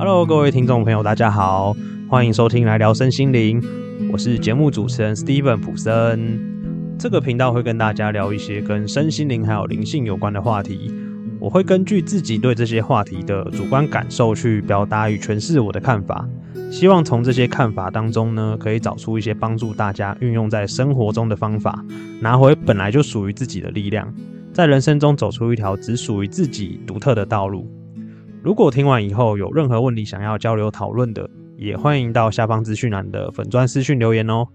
Hello，各位听众朋友，大家好，欢迎收听来聊身心灵，我是节目主持人 Steven 普森。这个频道会跟大家聊一些跟身心灵还有灵性有关的话题，我会根据自己对这些话题的主观感受去表达与诠释我的看法，希望从这些看法当中呢，可以找出一些帮助大家运用在生活中的方法，拿回本来就属于自己的力量，在人生中走出一条只属于自己独特的道路。如果听完以后有任何问题想要交流讨论的，也欢迎到下方资讯栏的粉钻私讯留言哦。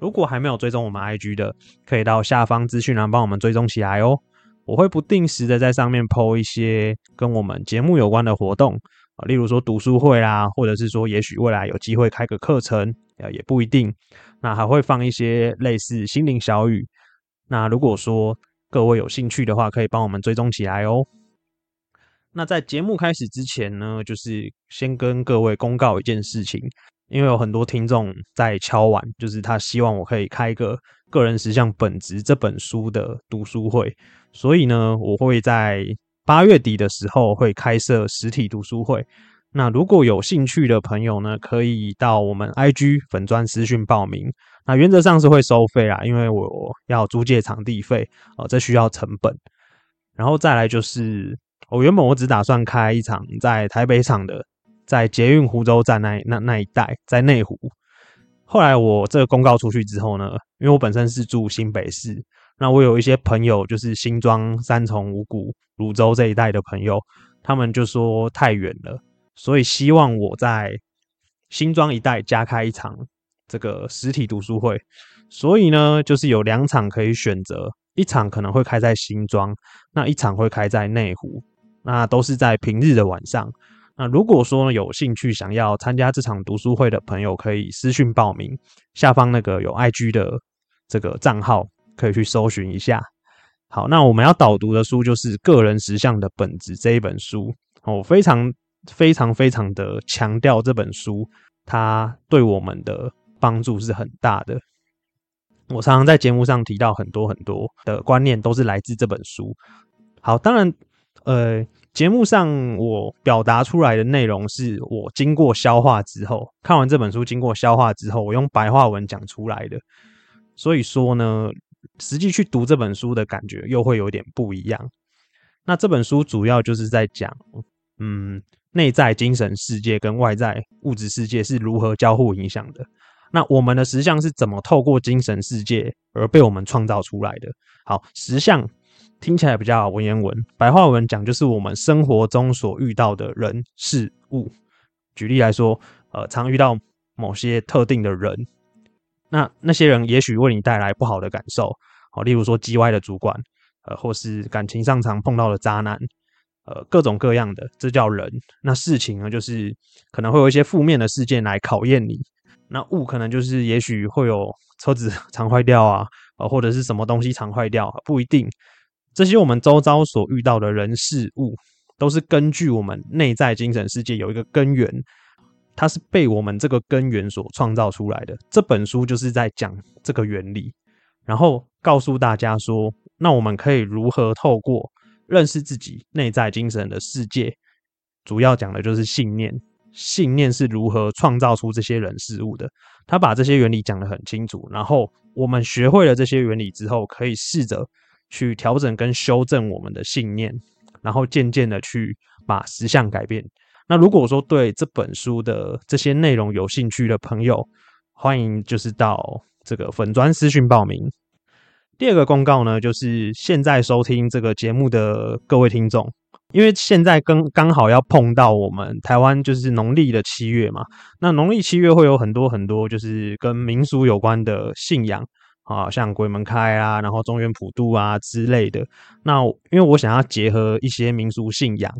如果还没有追踪我们 IG 的，可以到下方资讯栏帮我们追踪起来哦。我会不定时的在上面 PO 一些跟我们节目有关的活动啊，例如说读书会啦，或者是说也许未来有机会开个课程，呃，也不一定。那还会放一些类似心灵小语。那如果说各位有兴趣的话，可以帮我们追踪起来哦。那在节目开始之前呢，就是先跟各位公告一件事情，因为有很多听众在敲碗，就是他希望我可以开一个个人实相本质这本书的读书会，所以呢，我会在八月底的时候会开设实体读书会。那如果有兴趣的朋友呢，可以到我们 IG 粉砖私讯报名。那原则上是会收费啦，因为我要租借场地费，哦，这需要成本。然后再来就是。我原本我只打算开一场在台北场的，在捷运湖州站那那那一带，在内湖。后来我这个公告出去之后呢，因为我本身是住新北市，那我有一些朋友就是新庄、三重、五股、泸州这一带的朋友，他们就说太远了，所以希望我在新庄一带加开一场这个实体读书会。所以呢，就是有两场可以选择，一场可能会开在新庄，那一场会开在内湖。那都是在平日的晚上。那如果说有兴趣想要参加这场读书会的朋友，可以私讯报名。下方那个有 IG 的这个账号，可以去搜寻一下。好，那我们要导读的书就是《个人实相的本质》这一本书。我非常非常非常的强调这本书，它对我们的帮助是很大的。我常常在节目上提到很多很多的观念，都是来自这本书。好，当然。呃，节目上我表达出来的内容是我经过消化之后，看完这本书经过消化之后，我用白话文讲出来的。所以说呢，实际去读这本书的感觉又会有点不一样。那这本书主要就是在讲，嗯，内在精神世界跟外在物质世界是如何交互影响的。那我们的实相是怎么透过精神世界而被我们创造出来的？好，实相。听起来比较文言文，白话文讲就是我们生活中所遇到的人事物。举例来说，呃，常遇到某些特定的人，那那些人也许为你带来不好的感受，好，例如说叽歪的主管，呃，或是感情上常碰到的渣男，呃，各种各样的，这叫人。那事情呢，就是可能会有一些负面的事件来考验你。那物可能就是也许会有车子常坏掉啊，呃，或者是什么东西常坏掉，不一定。这些我们周遭所遇到的人事物，都是根据我们内在精神世界有一个根源，它是被我们这个根源所创造出来的。这本书就是在讲这个原理，然后告诉大家说，那我们可以如何透过认识自己内在精神的世界，主要讲的就是信念，信念是如何创造出这些人事物的。他把这些原理讲得很清楚，然后我们学会了这些原理之后，可以试着。去调整跟修正我们的信念，然后渐渐的去把实相改变。那如果说对这本书的这些内容有兴趣的朋友，欢迎就是到这个粉砖私讯报名。第二个公告呢，就是现在收听这个节目的各位听众，因为现在刚刚好要碰到我们台湾就是农历的七月嘛，那农历七月会有很多很多就是跟民俗有关的信仰。啊，像鬼门开啊，然后中原普渡啊之类的。那因为我想要结合一些民俗信仰，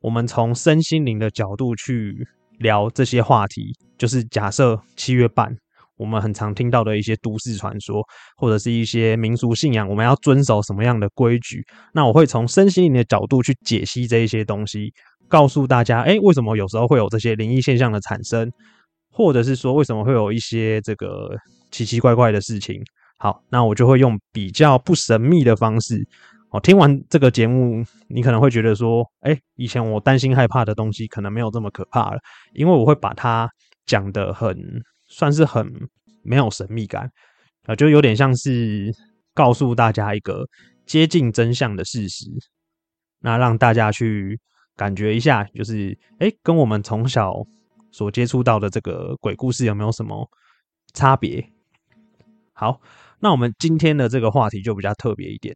我们从身心灵的角度去聊这些话题。就是假设七月半，我们很常听到的一些都市传说，或者是一些民俗信仰，我们要遵守什么样的规矩？那我会从身心灵的角度去解析这一些东西，告诉大家，哎，为什么有时候会有这些灵异现象的产生，或者是说为什么会有一些这个。奇奇怪怪的事情，好，那我就会用比较不神秘的方式。哦，听完这个节目，你可能会觉得说，哎，以前我担心害怕的东西，可能没有这么可怕了，因为我会把它讲的很，算是很没有神秘感，啊，就有点像是告诉大家一个接近真相的事实，那让大家去感觉一下，就是，哎，跟我们从小所接触到的这个鬼故事有没有什么差别？好，那我们今天的这个话题就比较特别一点。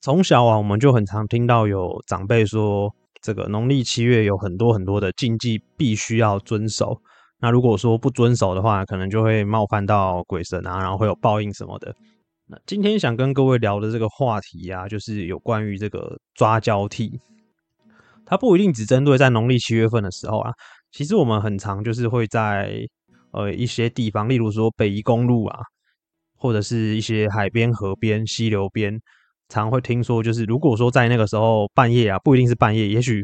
从小啊，我们就很常听到有长辈说，这个农历七月有很多很多的禁忌必须要遵守。那如果说不遵守的话，可能就会冒犯到鬼神啊，然后会有报应什么的。那今天想跟各位聊的这个话题啊，就是有关于这个抓交替。它不一定只针对在农历七月份的时候啊，其实我们很常就是会在呃一些地方，例如说北宜公路啊，或者是一些海边、河边、溪流边。常会听说，就是如果说在那个时候半夜啊，不一定是半夜，也许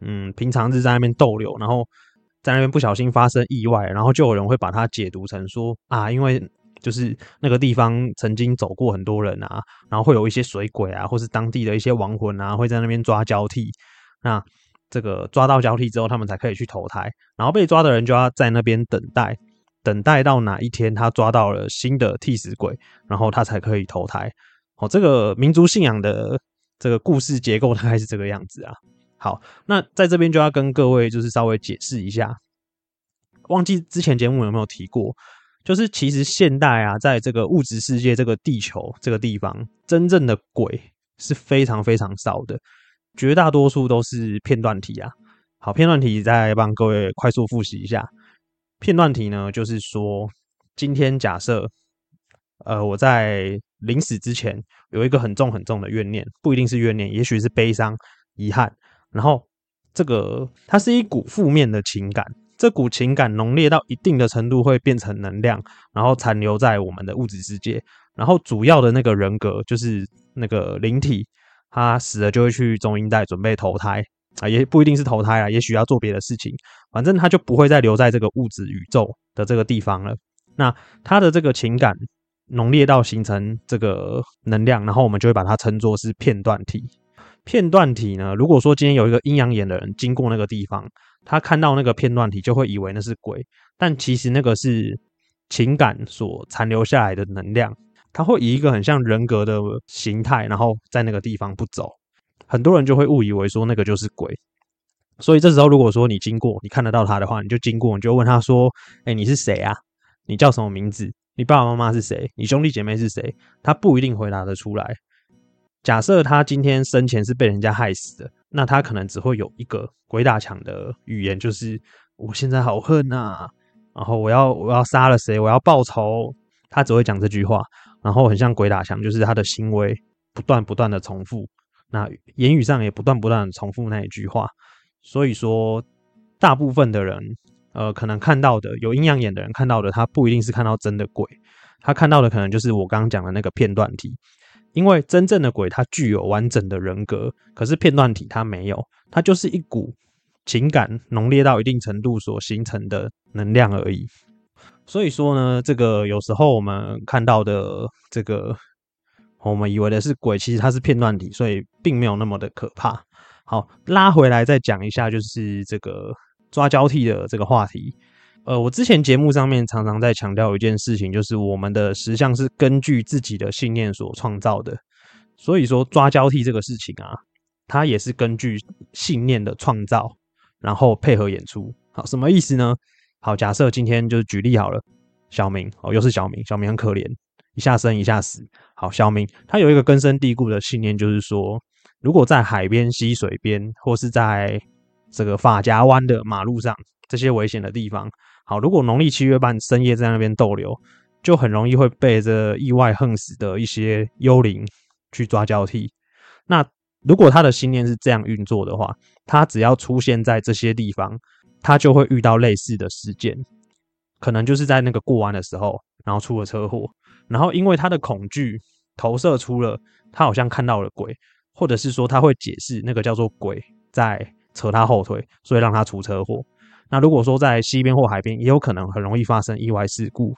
嗯平常日在那边逗留，然后在那边不小心发生意外，然后就有人会把它解读成说啊，因为就是那个地方曾经走过很多人啊，然后会有一些水鬼啊，或是当地的一些亡魂啊，会在那边抓交替。那这个抓到交替之后，他们才可以去投胎，然后被抓的人就要在那边等待，等待到哪一天他抓到了新的替死鬼，然后他才可以投胎。哦，这个民族信仰的这个故事结构大概是这个样子啊。好，那在这边就要跟各位就是稍微解释一下，忘记之前节目有没有提过，就是其实现代啊，在这个物质世界这个地球这个地方，真正的鬼是非常非常少的，绝大多数都是片段体啊。好，片段体再帮各位快速复习一下，片段体呢，就是说今天假设。呃，我在临死之前有一个很重很重的怨念，不一定是怨念，也许是悲伤、遗憾。然后这个它是一股负面的情感，这股情感浓烈到一定的程度会变成能量，然后残留在我们的物质世界。然后主要的那个人格就是那个灵体，他死了就会去中阴带准备投胎啊，也不一定是投胎啊，也许要做别的事情，反正他就不会再留在这个物质宇宙的这个地方了。那他的这个情感。浓烈到形成这个能量，然后我们就会把它称作是片段体。片段体呢，如果说今天有一个阴阳眼的人经过那个地方，他看到那个片段体，就会以为那是鬼，但其实那个是情感所残留下来的能量。他会以一个很像人格的形态，然后在那个地方不走，很多人就会误以为说那个就是鬼。所以这时候，如果说你经过，你看得到他的话，你就经过，你就问他说：“哎，你是谁啊？你叫什么名字？”你爸爸妈妈是谁？你兄弟姐妹是谁？他不一定回答得出来。假设他今天生前是被人家害死的，那他可能只会有一个鬼打墙的语言，就是我现在好恨呐，然后我要我要杀了谁，我要报仇。他只会讲这句话，然后很像鬼打墙，就是他的行为不断不断的重复，那言语上也不断不断的重复那一句话。所以说，大部分的人。呃，可能看到的有阴阳眼的人看到的，他不一定是看到真的鬼，他看到的可能就是我刚刚讲的那个片段体。因为真正的鬼，它具有完整的人格，可是片段体它没有，它就是一股情感浓烈到一定程度所形成的能量而已。所以说呢，这个有时候我们看到的这个，我们以为的是鬼，其实它是片段体，所以并没有那么的可怕。好，拉回来再讲一下，就是这个。抓交替的这个话题，呃，我之前节目上面常常在强调一件事情，就是我们的实相是根据自己的信念所创造的。所以说抓交替这个事情啊，它也是根据信念的创造，然后配合演出。好，什么意思呢？好，假设今天就是举例好了，小明哦，又是小明，小明很可怜，一下生一下死。好，小明他有一个根深蒂固的信念，就是说，如果在海边、溪水边，或是在这个发夹湾的马路上，这些危险的地方，好，如果农历七月半深夜在那边逗留，就很容易会被这意外横死的一些幽灵去抓交替。那如果他的信念是这样运作的话，他只要出现在这些地方，他就会遇到类似的事件，可能就是在那个过弯的时候，然后出了车祸，然后因为他的恐惧投射出了他好像看到了鬼，或者是说他会解释那个叫做鬼在。扯他后腿，所以让他出车祸。那如果说在西边或海边，也有可能很容易发生意外事故。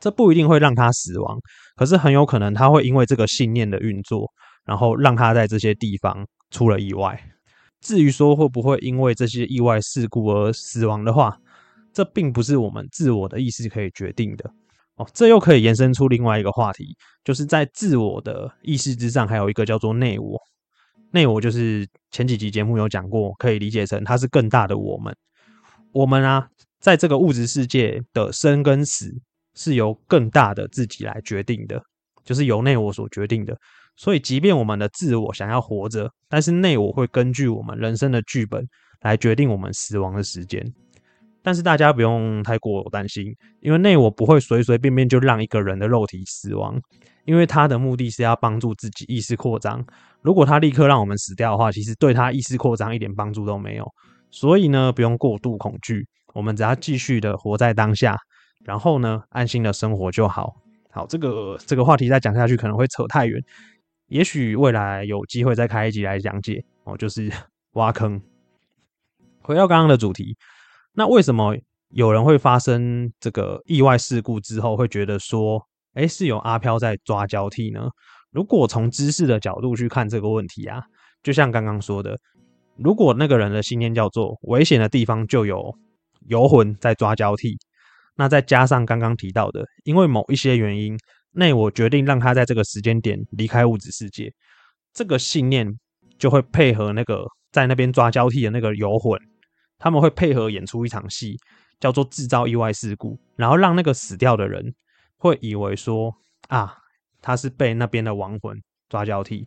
这不一定会让他死亡，可是很有可能他会因为这个信念的运作，然后让他在这些地方出了意外。至于说会不会因为这些意外事故而死亡的话，这并不是我们自我的意识可以决定的。哦，这又可以延伸出另外一个话题，就是在自我的意识之上，还有一个叫做内我。内我就是前几集节目有讲过，可以理解成它是更大的我们。我们啊，在这个物质世界的生跟死，是由更大的自己来决定的，就是由内我所决定的。所以，即便我们的自我想要活着，但是内我会根据我们人生的剧本来决定我们死亡的时间。但是大家不用太过担心，因为内我不会随随便便就让一个人的肉体死亡，因为他的目的是要帮助自己意识扩张。如果他立刻让我们死掉的话，其实对他意识扩张一点帮助都没有。所以呢，不用过度恐惧，我们只要继续的活在当下，然后呢，安心的生活就好。好，这个这个话题再讲下去可能会扯太远，也许未来有机会再开一集来讲解哦，就是挖坑。回到刚刚的主题。那为什么有人会发生这个意外事故之后，会觉得说，哎，是有阿飘在抓交替呢？如果从知识的角度去看这个问题啊，就像刚刚说的，如果那个人的信念叫做危险的地方就有游魂在抓交替，那再加上刚刚提到的，因为某一些原因，那我决定让他在这个时间点离开物质世界，这个信念就会配合那个在那边抓交替的那个游魂。他们会配合演出一场戏，叫做制造意外事故，然后让那个死掉的人会以为说啊，他是被那边的亡魂抓交替。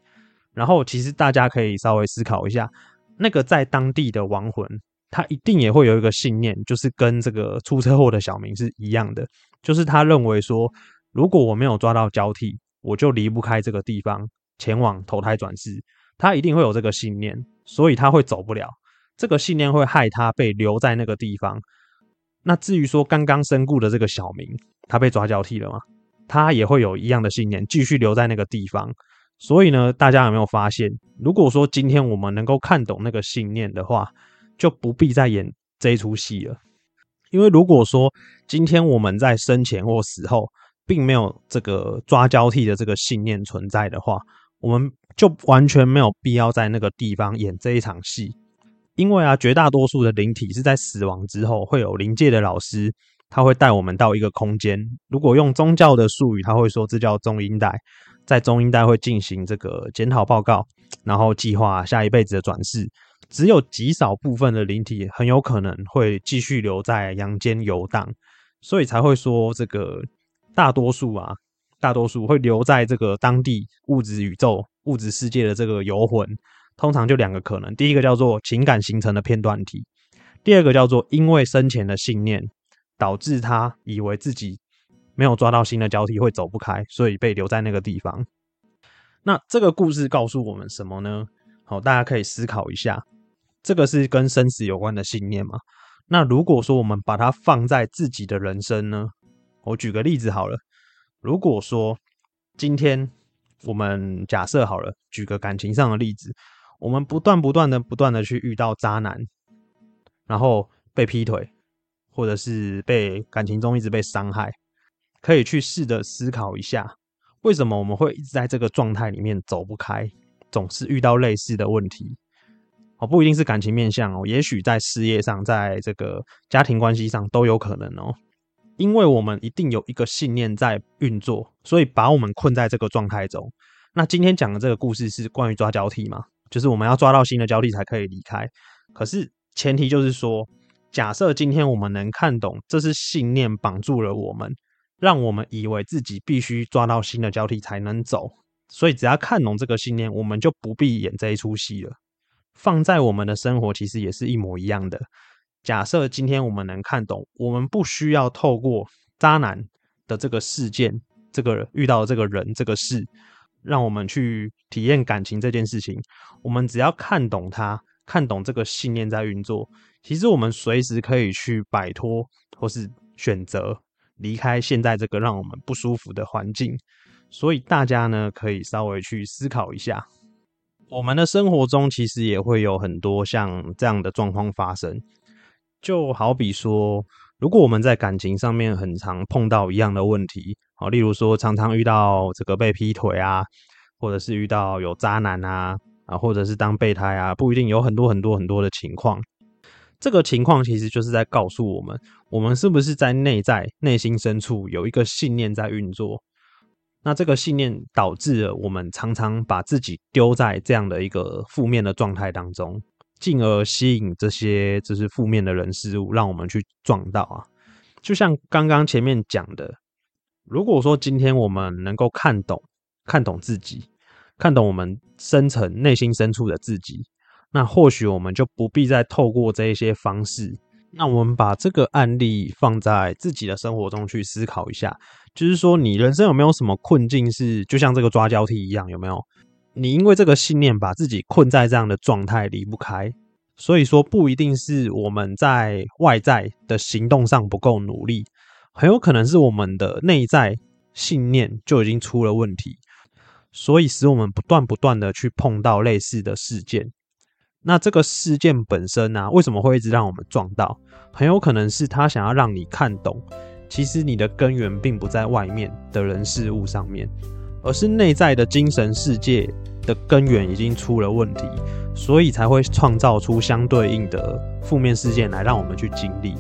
然后其实大家可以稍微思考一下，那个在当地的亡魂，他一定也会有一个信念，就是跟这个出车祸的小明是一样的，就是他认为说，如果我没有抓到交替，我就离不开这个地方，前往投胎转世。他一定会有这个信念，所以他会走不了。这个信念会害他被留在那个地方。那至于说刚刚身故的这个小明，他被抓交替了吗？他也会有一样的信念，继续留在那个地方。所以呢，大家有没有发现，如果说今天我们能够看懂那个信念的话，就不必再演这一出戏了。因为如果说今天我们在生前或死后，并没有这个抓交替的这个信念存在的话，我们就完全没有必要在那个地方演这一场戏。因为啊，绝大多数的灵体是在死亡之后，会有灵界的老师，他会带我们到一个空间。如果用宗教的术语，他会说这叫中阴带，在中阴带会进行这个检讨报告，然后计划下一辈子的转世。只有极少部分的灵体很有可能会继续留在阳间游荡，所以才会说这个大多数啊，大多数会留在这个当地物质宇宙、物质世界的这个游魂。通常就两个可能，第一个叫做情感形成的片段体，第二个叫做因为生前的信念导致他以为自己没有抓到新的交替会走不开，所以被留在那个地方。那这个故事告诉我们什么呢？好，大家可以思考一下，这个是跟生死有关的信念吗？那如果说我们把它放在自己的人生呢？我举个例子好了，如果说今天我们假设好了，举个感情上的例子。我们不断不断的不断的去遇到渣男，然后被劈腿，或者是被感情中一直被伤害，可以去试着思考一下，为什么我们会一直在这个状态里面走不开，总是遇到类似的问题。哦，不一定是感情面相哦，也许在事业上，在这个家庭关系上都有可能哦。因为我们一定有一个信念在运作，所以把我们困在这个状态中。那今天讲的这个故事是关于抓交替吗？就是我们要抓到新的交替才可以离开，可是前提就是说，假设今天我们能看懂这是信念绑住了我们，让我们以为自己必须抓到新的交替才能走，所以只要看懂这个信念，我们就不必演这一出戏了。放在我们的生活其实也是一模一样的。假设今天我们能看懂，我们不需要透过渣男的这个事件，这个遇到这个人这个事。让我们去体验感情这件事情，我们只要看懂它，看懂这个信念在运作，其实我们随时可以去摆脱或是选择离开现在这个让我们不舒服的环境。所以大家呢，可以稍微去思考一下，我们的生活中其实也会有很多像这样的状况发生，就好比说。如果我们在感情上面很常碰到一样的问题，好，例如说常常遇到这个被劈腿啊，或者是遇到有渣男啊啊，或者是当备胎啊，不一定有很多很多很多的情况。这个情况其实就是在告诉我们，我们是不是在内在内心深处有一个信念在运作。那这个信念导致了我们常常把自己丢在这样的一个负面的状态当中，进而吸引这些就是负面的人事物，让我们去撞到啊。就像刚刚前面讲的，如果说今天我们能够看懂、看懂自己，看懂我们深层内心深处的自己，那或许我们就不必再透过这一些方式。那我们把这个案例放在自己的生活中去思考一下，就是说，你人生有没有什么困境是就像这个抓交替一样？有没有？你因为这个信念把自己困在这样的状态离不开？所以说，不一定是我们在外在的行动上不够努力，很有可能是我们的内在信念就已经出了问题，所以使我们不断不断的去碰到类似的事件。那这个事件本身呢，为什么会一直让我们撞到？很有可能是他想要让你看懂，其实你的根源并不在外面的人事物上面，而是内在的精神世界的根源已经出了问题。所以才会创造出相对应的负面事件来让我们去经历。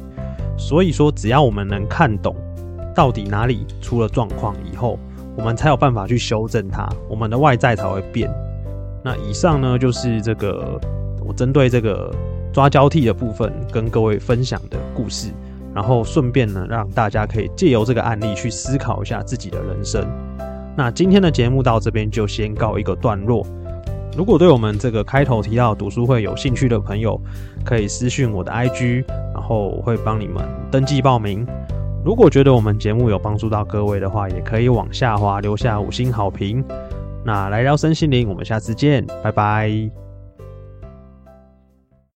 所以说，只要我们能看懂到底哪里出了状况以后，我们才有办法去修正它，我们的外在才会变。那以上呢，就是这个我针对这个抓交替的部分跟各位分享的故事，然后顺便呢，让大家可以借由这个案例去思考一下自己的人生。那今天的节目到这边就先告一个段落。如果对我们这个开头提到读书会有兴趣的朋友，可以私讯我的 IG，然后我会帮你们登记报名。如果觉得我们节目有帮助到各位的话，也可以往下滑留下五星好评。那来聊身心灵，我们下次见，拜拜。